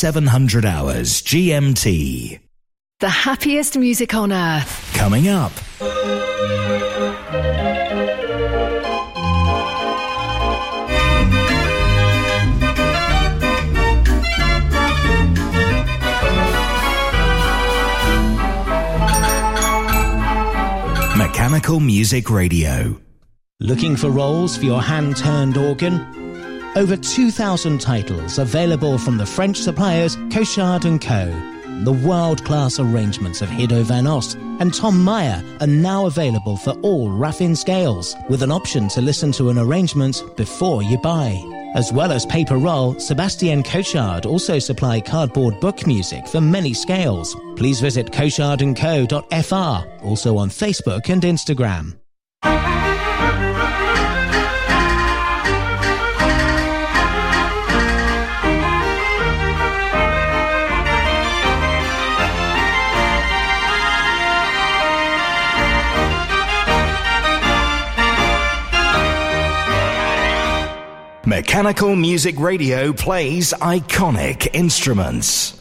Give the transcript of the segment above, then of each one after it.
It's 0700 hours GMT. The happiest music on earth. Coming up. Mechanical Music Radio. Looking for rolls for your hand-turned organ? Over 2,000 titles available from the French suppliers Cochard & Co. The world-class arrangements of Hido van Ost and Tom Meyer are now available for all Raffin scales, with an option to listen to an arrangement before you buy. As well as paper roll, Sebastien Cochard also supply cardboard book music for many scales. Please visit cochardandco.fr, also on Facebook and Instagram. Mechanical Music Radio plays iconic instruments.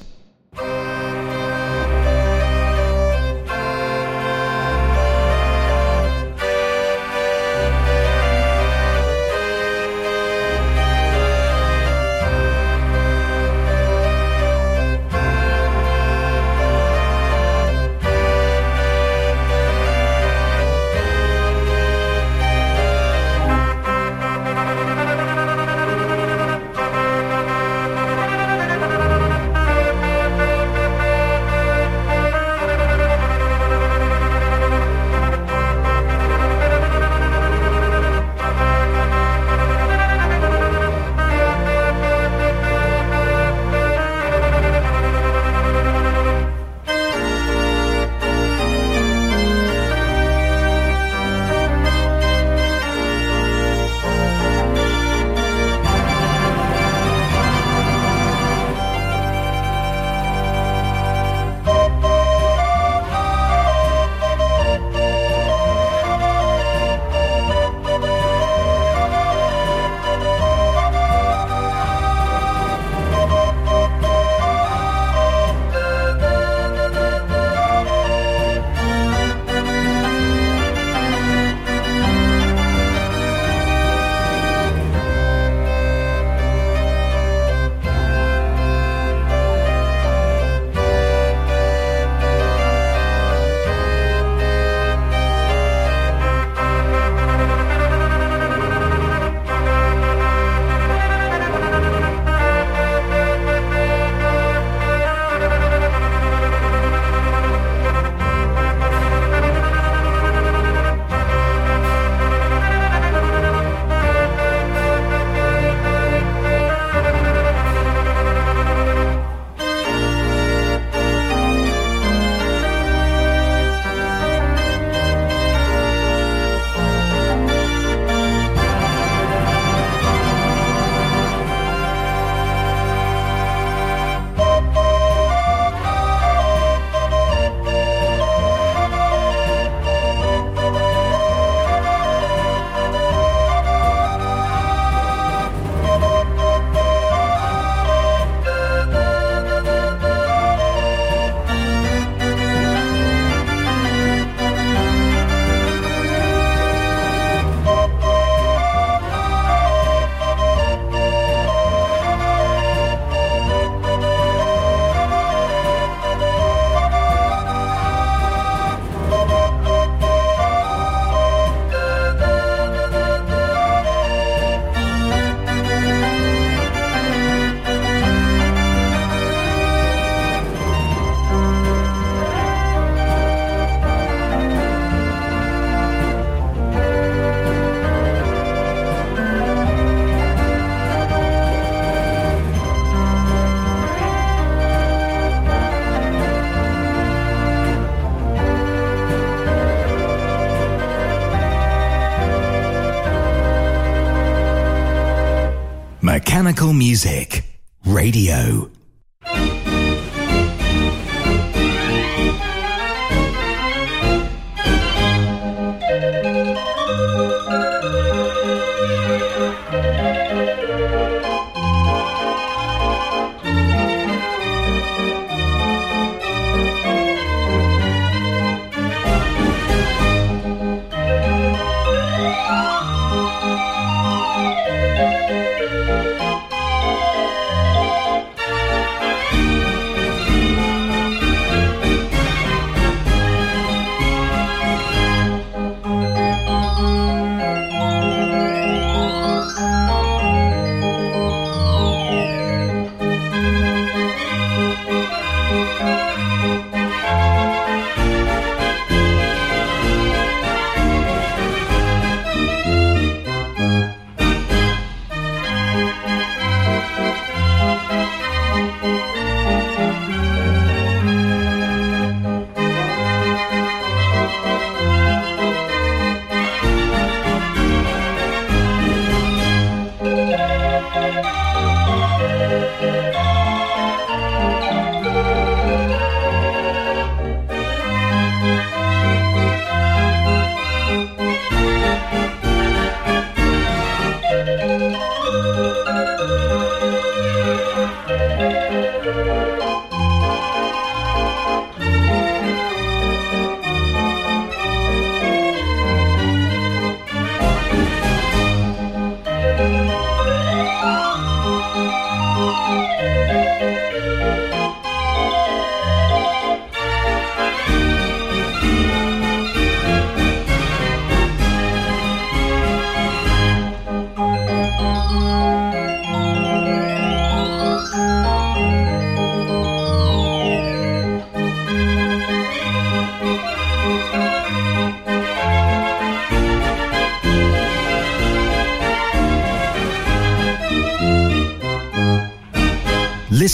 Mechanical Music Radio.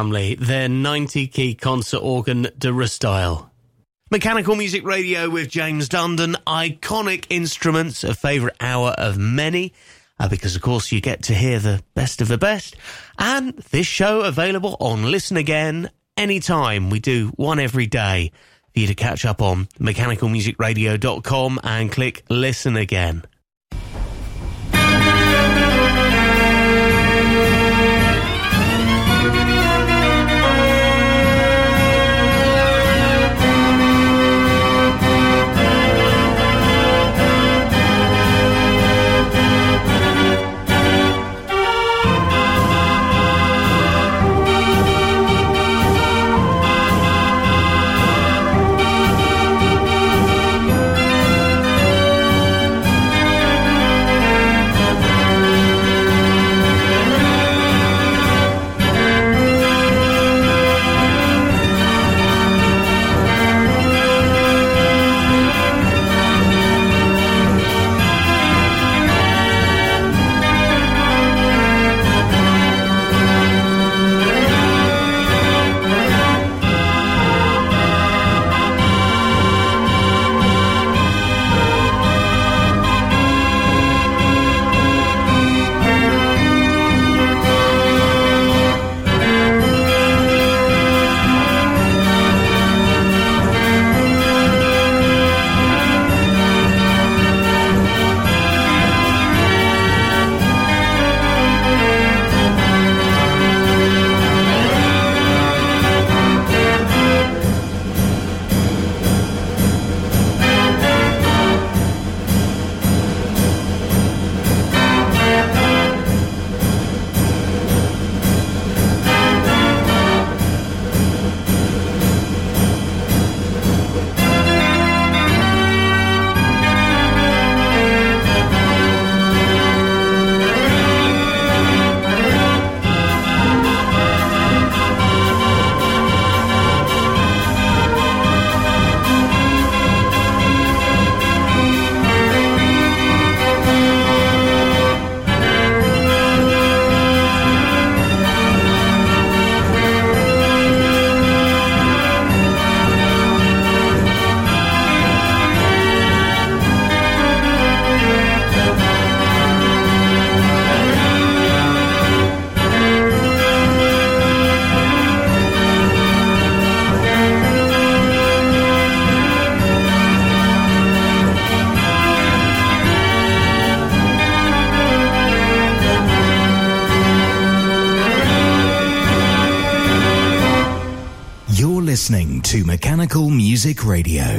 family, their 90 key concert organ de Restyle. Mechanical Music Radio with James Dundon, iconic instruments, a favourite hour of many, uh, because of course you get to hear the best of the best. And this show available on Listen Again anytime. We do one every day for you to catch up on mechanicalmusicradio.com and click Listen Again. Music Radio.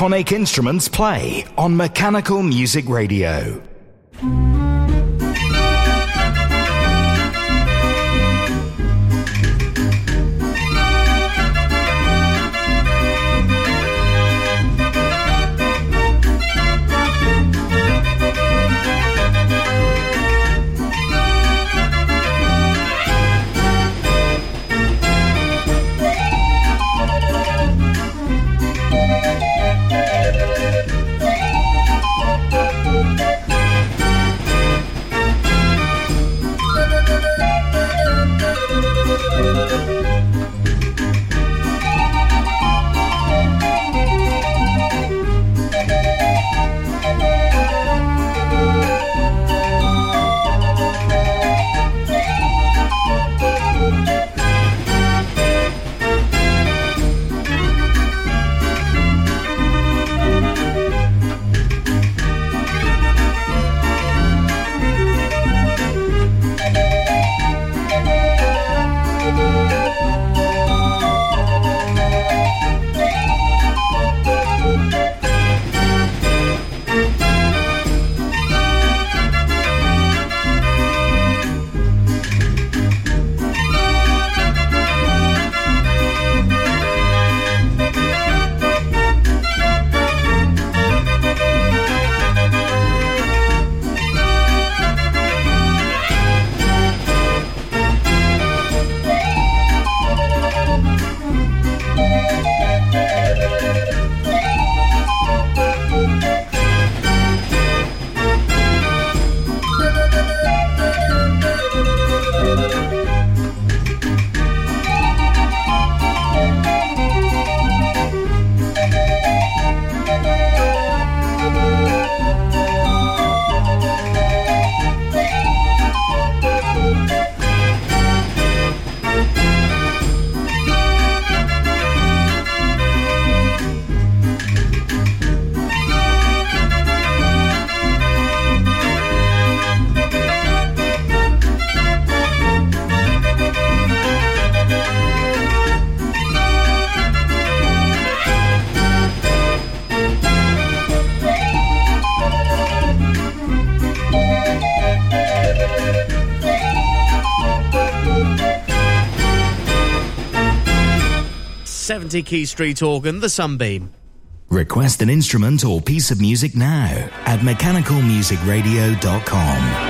Iconic instruments play on Mechanical Music Radio. Key Street organ, the Sunbeam. Request an instrument or piece of music now at mechanicalmusicradio.com.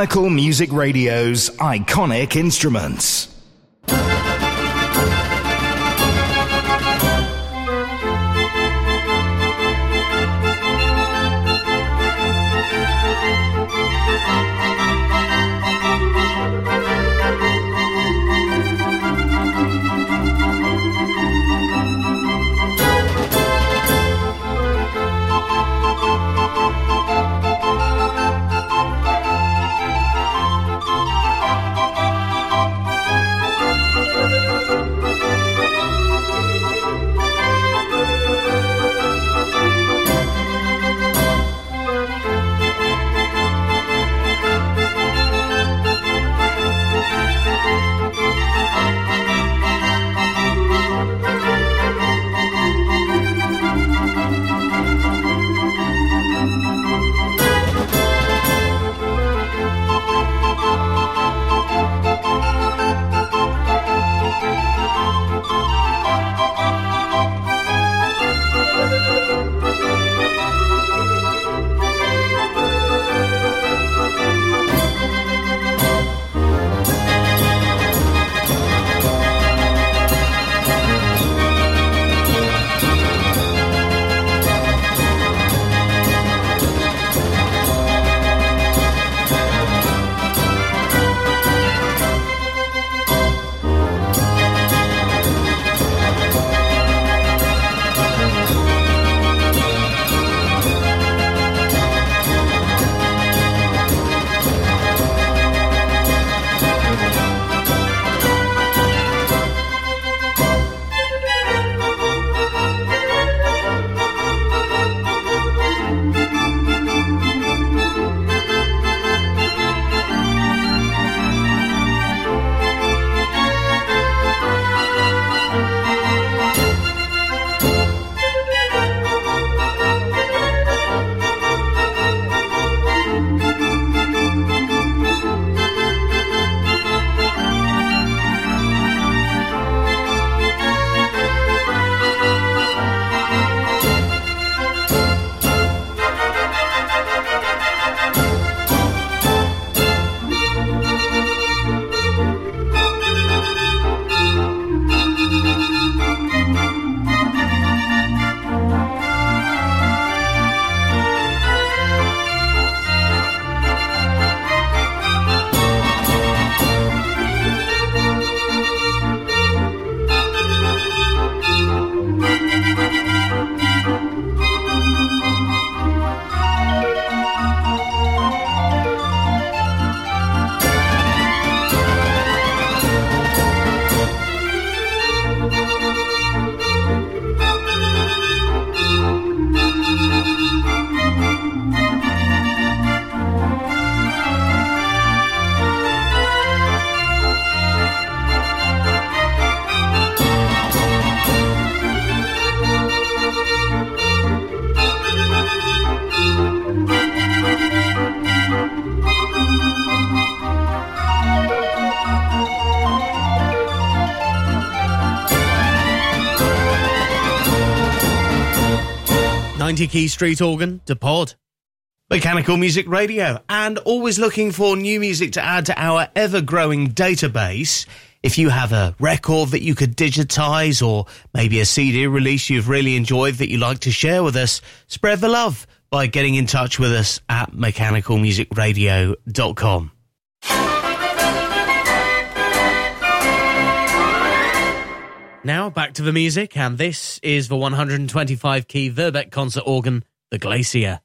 Mechanical Music Radio's iconic instruments. Key Street organ to pod. Mechanical Music Radio, and always looking for new music to add to our ever growing database. If you have a record that you could digitize or maybe a CD release you've really enjoyed that you'd like to share with us, spread the love by getting in touch with us at mechanicalmusicradio.com. Now back to the music, and this is the 125 key Verbeeck concert organ, the Glacier.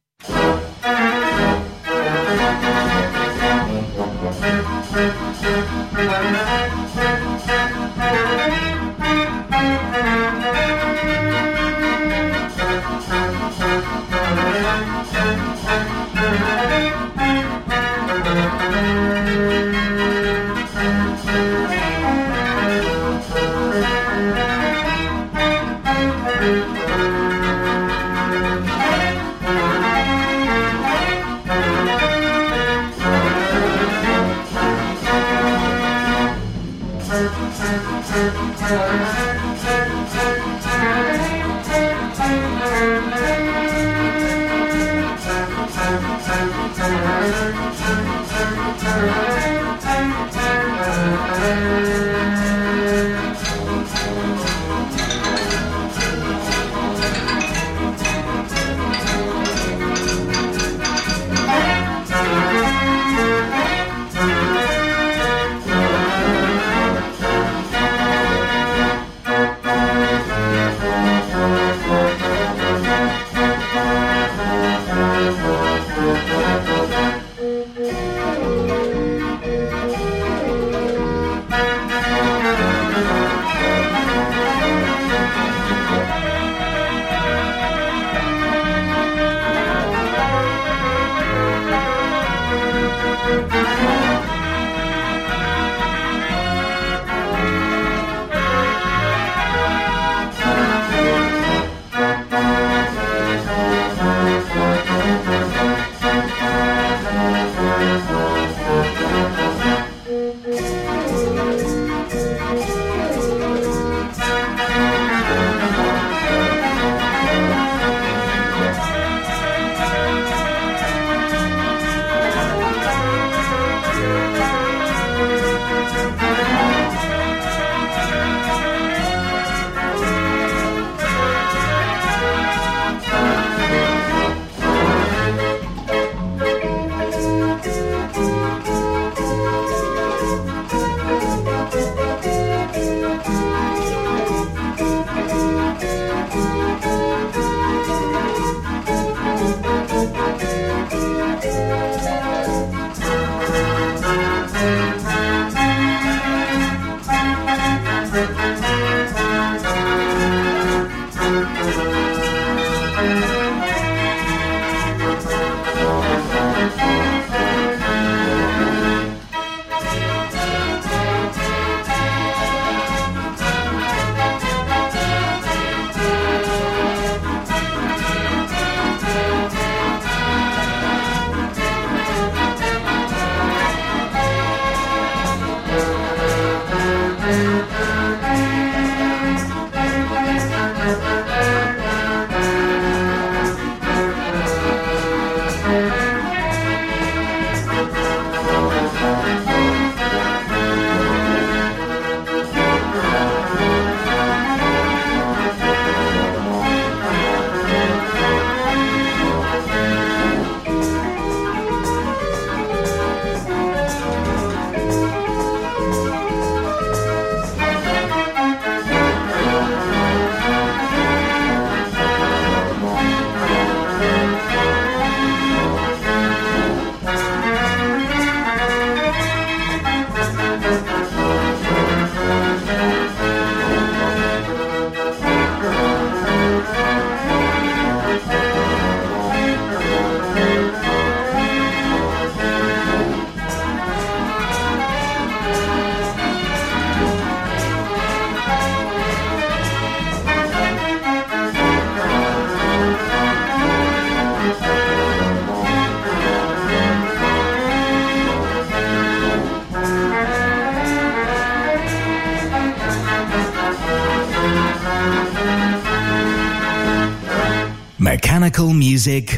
Music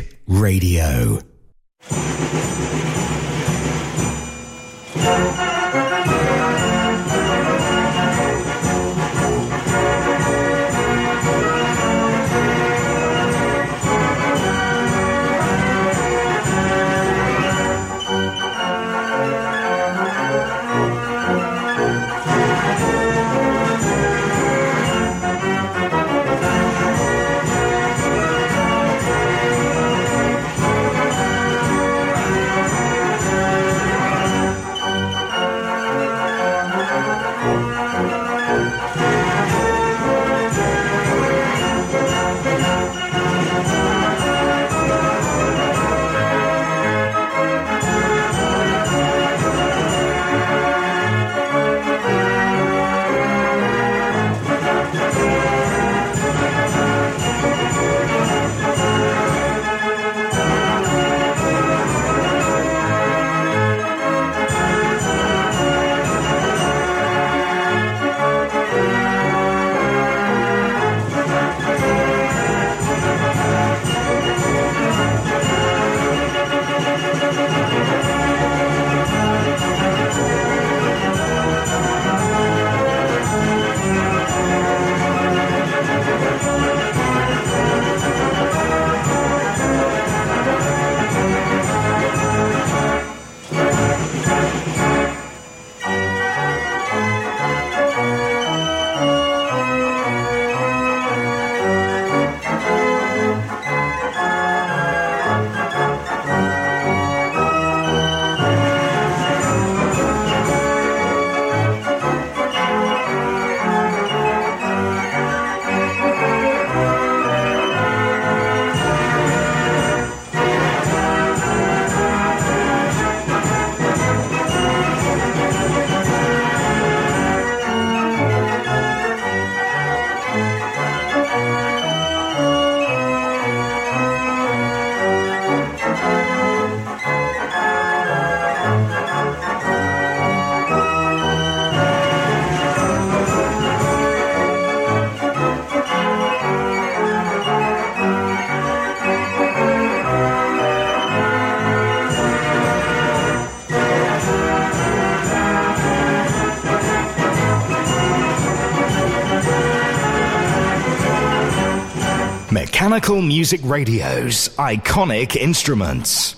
Mechanical Music Radio's iconic instruments.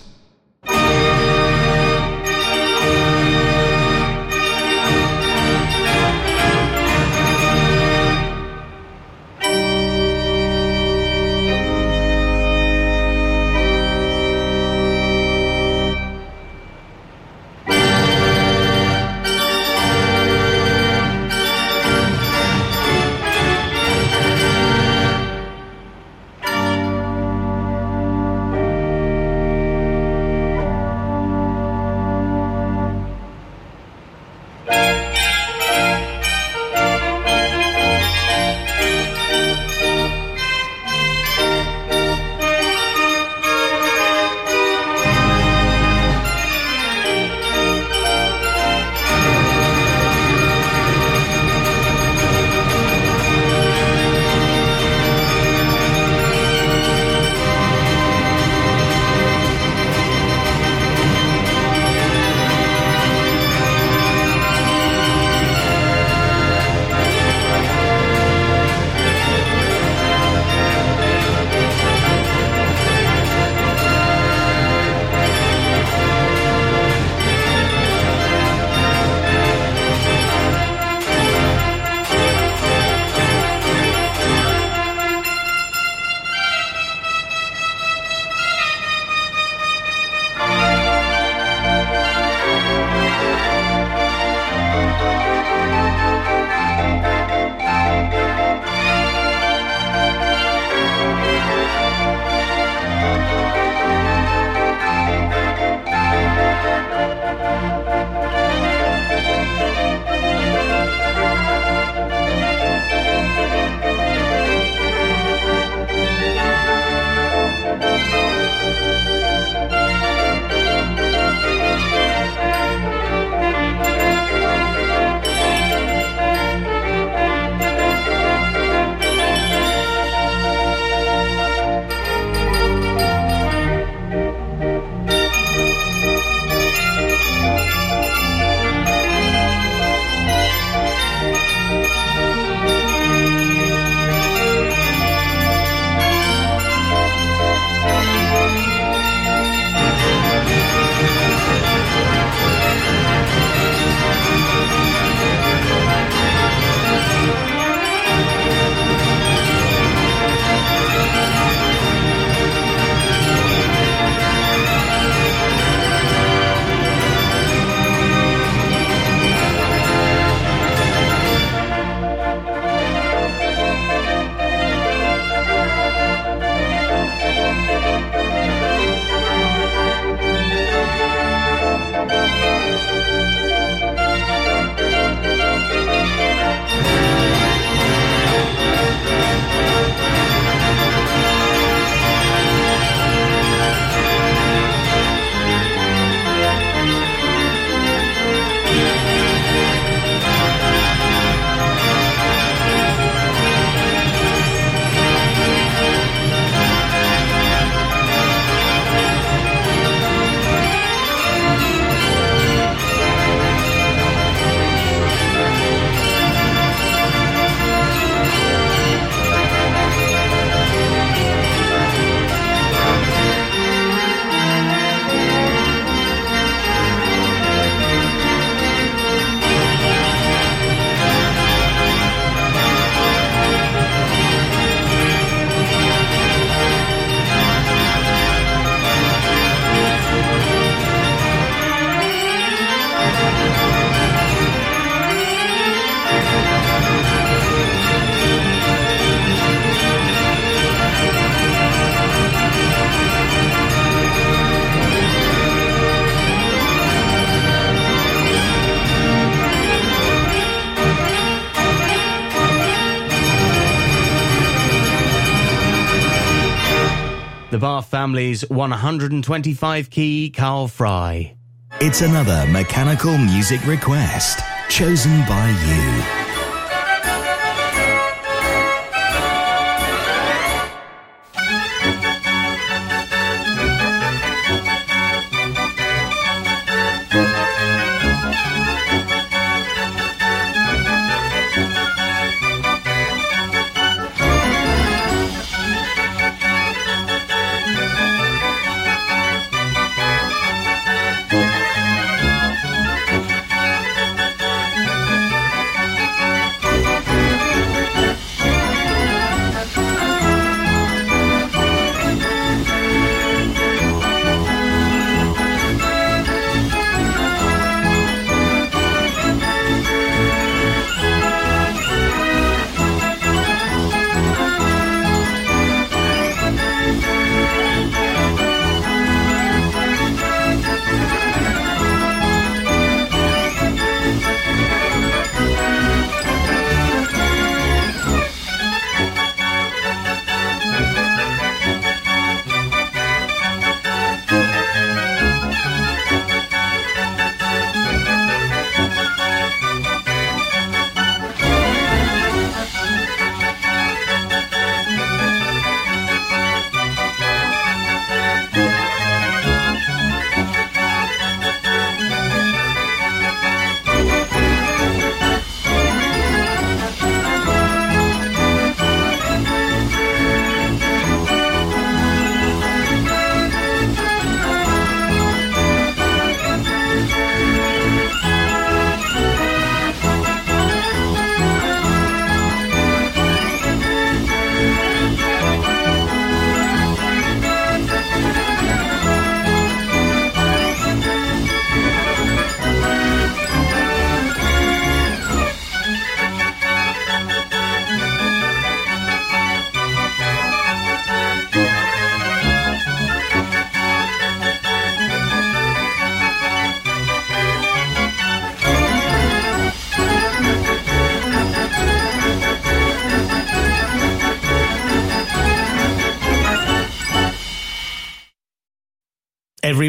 Family's 125 key Carl Frei. It's another mechanical music request chosen by you.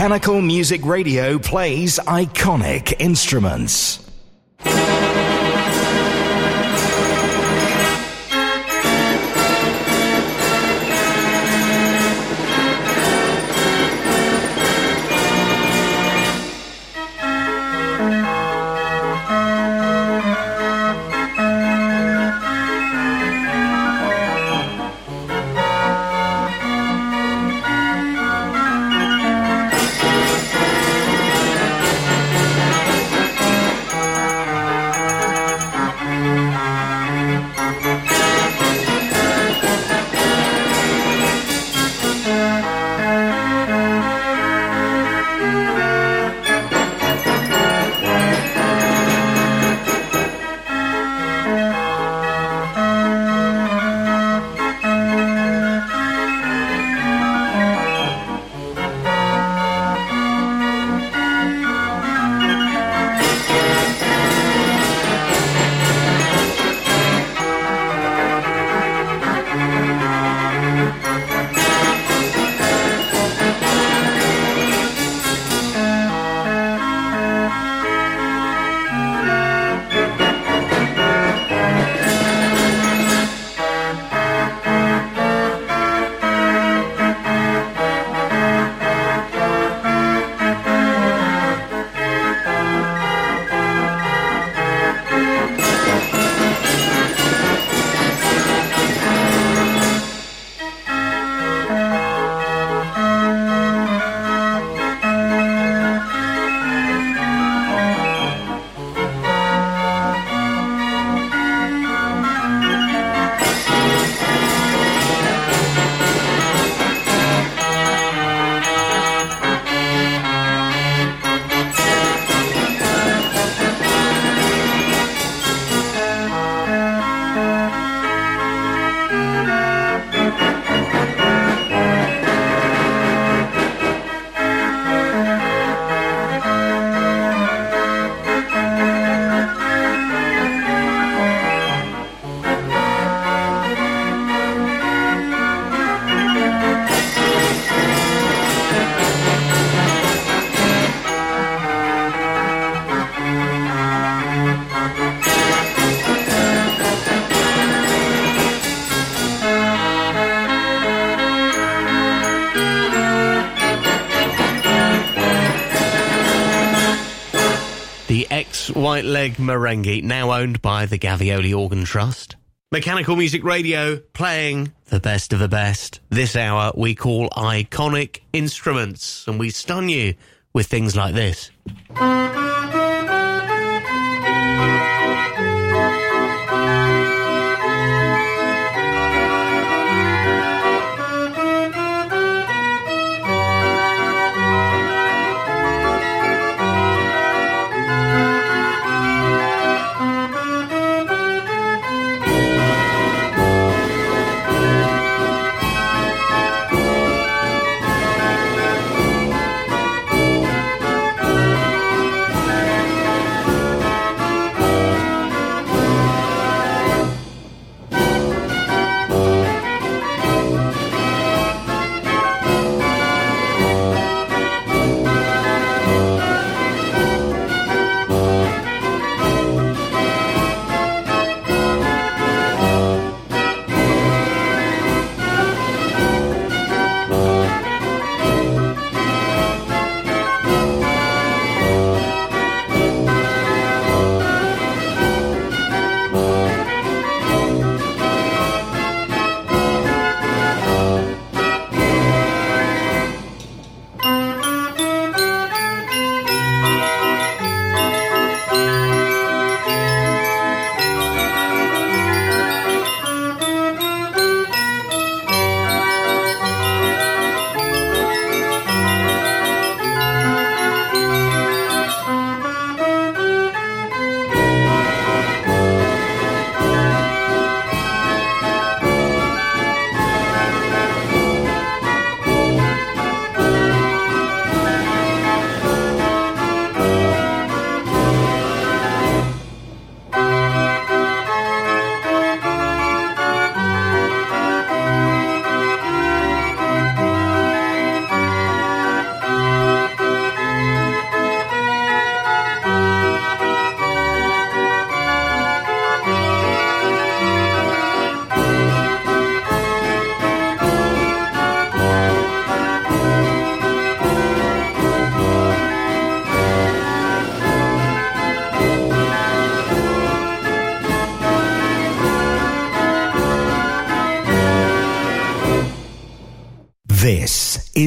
Mechanical Music Radio plays iconic instruments. White Leg Marenghi, now owned by the Gavioli Organ Trust. Mechanical Music Radio playing the best of the best. This hour we call iconic instruments, and we stun you with things like this.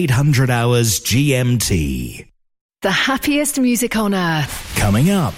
0800 hours GMT. The happiest music on earth. Coming up.